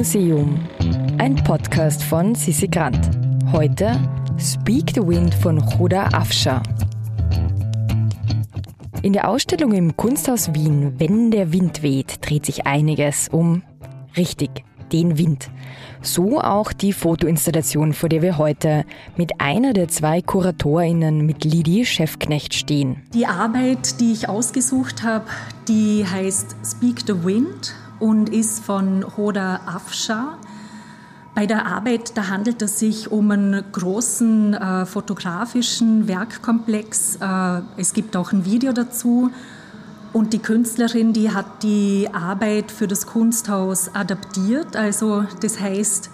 Museum. Ein Podcast von Sissi Grant. Heute Speak the Wind von Huda Afsha. In der Ausstellung im Kunsthaus Wien Wenn der Wind weht dreht sich einiges um richtig den Wind. So auch die Fotoinstallation, vor der wir heute mit einer der zwei KuratorInnen, mit Lidi Chefknecht, stehen. Die Arbeit, die ich ausgesucht habe, die heißt Speak the Wind und ist von Hoda Afshar. Bei der Arbeit, da handelt es sich um einen großen äh, fotografischen Werkkomplex. Äh, es gibt auch ein Video dazu. Und die Künstlerin, die hat die Arbeit für das Kunsthaus adaptiert. Also das heißt,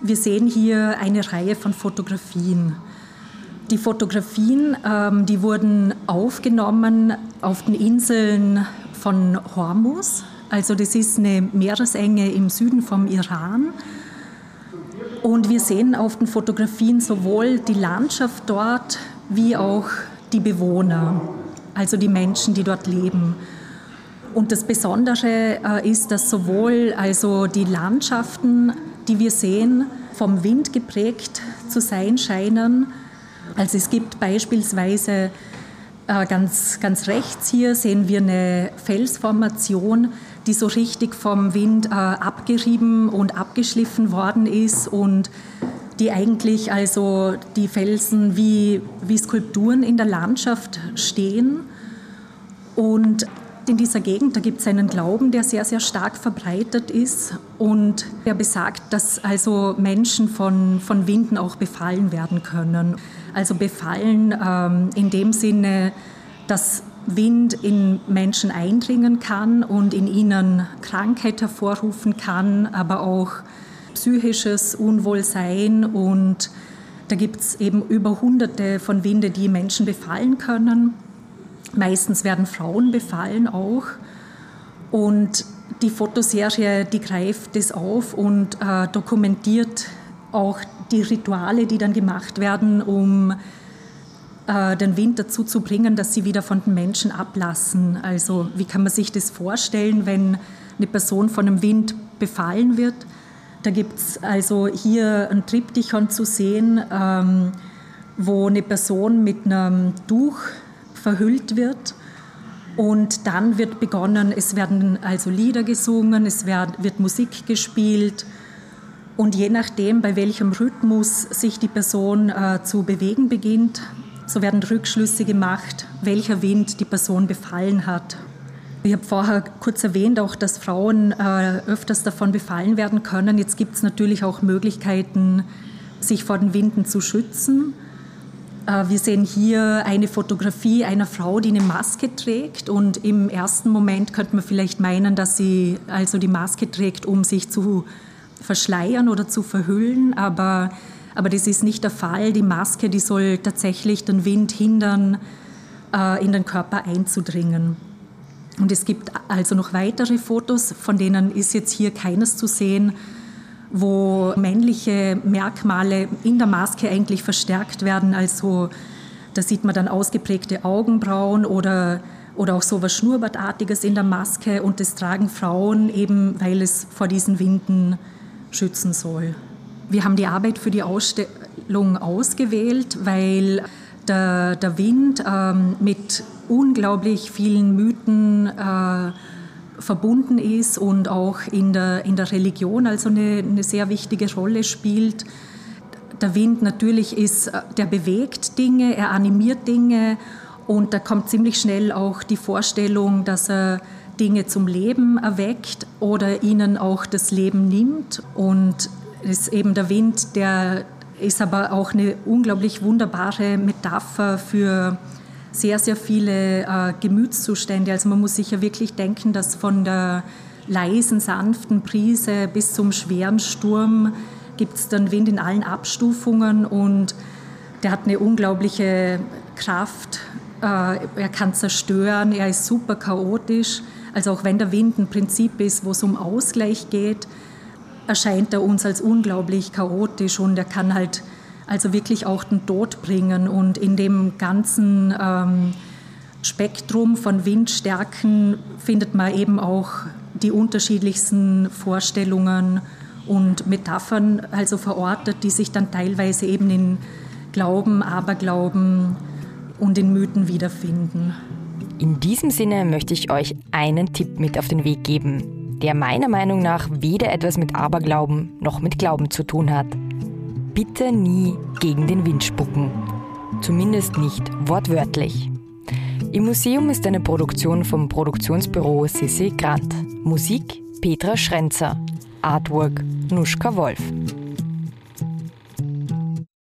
wir sehen hier eine Reihe von Fotografien. Die Fotografien, ähm, die wurden aufgenommen auf den Inseln von Hormuz. Also das ist eine Meeresenge im Süden vom Iran. Und wir sehen auf den Fotografien sowohl die Landschaft dort wie auch die Bewohner also die Menschen, die dort leben. Und das Besondere äh, ist, dass sowohl also die Landschaften, die wir sehen, vom Wind geprägt zu sein scheinen. Also es gibt beispielsweise äh, ganz, ganz rechts hier sehen wir eine Felsformation, die so richtig vom Wind äh, abgerieben und abgeschliffen worden ist und die eigentlich also die Felsen wie, wie Skulpturen in der Landschaft stehen. Und in dieser Gegend, da gibt es einen Glauben, der sehr, sehr stark verbreitet ist und der besagt, dass also Menschen von, von Winden auch befallen werden können. Also befallen ähm, in dem Sinne, dass Wind in Menschen eindringen kann und in ihnen Krankheit hervorrufen kann, aber auch psychisches Unwohlsein und da gibt es eben über hunderte von Winde, die Menschen befallen können. Meistens werden Frauen befallen auch. Und die Fotoserie, die greift das auf und äh, dokumentiert auch die Rituale, die dann gemacht werden, um äh, den Wind dazu zu bringen, dass sie wieder von den Menschen ablassen. Also wie kann man sich das vorstellen, wenn eine Person von einem Wind befallen wird? Da gibt es also hier ein Triptychon zu sehen, ähm, wo eine Person mit einem Tuch verhüllt wird. Und dann wird begonnen, es werden also Lieder gesungen, es wird, Musik gespielt. Und je nachdem, bei welchem Rhythmus sich die Person äh, zu bewegen beginnt, so werden Rückschlüsse gemacht, welcher Wind die Person befallen hat. Ich habe vorher kurz erwähnt, auch dass Frauen äh, öfters davon befallen werden können. Jetzt gibt es natürlich auch Möglichkeiten, sich vor den Winden zu schützen. Äh, wir sehen hier eine Fotografie einer Frau, die eine Maske trägt. Und im ersten Moment könnte man vielleicht meinen, dass sie also die Maske trägt, um sich zu verschleiern oder zu verhüllen. Aber, aber das ist nicht der Fall. Die Maske, die soll tatsächlich den Wind hindern, äh, in den Körper einzudringen. Und es gibt also noch weitere Fotos, von denen ist jetzt hier keines zu sehen, wo männliche Merkmale in der Maske eigentlich verstärkt werden. Also da sieht man dann ausgeprägte Augenbrauen oder, oder auch so was Schnurrbartartiges in der Maske. Und das tragen Frauen eben, weil es vor diesen Winden schützen soll. Wir haben die Arbeit für die Ausstellung ausgewählt, weil der, der Wind ähm, mit unglaublich vielen Mythen äh, verbunden ist und auch in der, in der Religion also eine, eine sehr wichtige Rolle spielt. Der Wind natürlich ist, äh, der bewegt Dinge, er animiert Dinge und da kommt ziemlich schnell auch die Vorstellung, dass er Dinge zum Leben erweckt oder ihnen auch das Leben nimmt. Und ist eben der Wind, der ist aber auch eine unglaublich wunderbare Metapher für sehr, sehr viele äh, Gemütszustände. Also man muss sich ja wirklich denken, dass von der leisen, sanften Brise bis zum schweren Sturm gibt es dann Wind in allen Abstufungen und der hat eine unglaubliche Kraft. Äh, er kann zerstören, er ist super chaotisch. Also auch wenn der Wind ein Prinzip ist, wo es um Ausgleich geht, erscheint er uns als unglaublich chaotisch und er kann halt also wirklich auch den Tod bringen. Und in dem ganzen ähm, Spektrum von Windstärken findet man eben auch die unterschiedlichsten Vorstellungen und Metaphern also verortet, die sich dann teilweise eben in Glauben, Aberglauben und in Mythen wiederfinden. In diesem Sinne möchte ich euch einen Tipp mit auf den Weg geben, der meiner Meinung nach weder etwas mit Aberglauben noch mit Glauben zu tun hat. Bitte nie gegen den Wind spucken. Zumindest nicht wortwörtlich. Im Museum ist eine Produktion vom Produktionsbüro Sissi Grant. Musik Petra Schrenzer. Artwork Nuschka Wolf.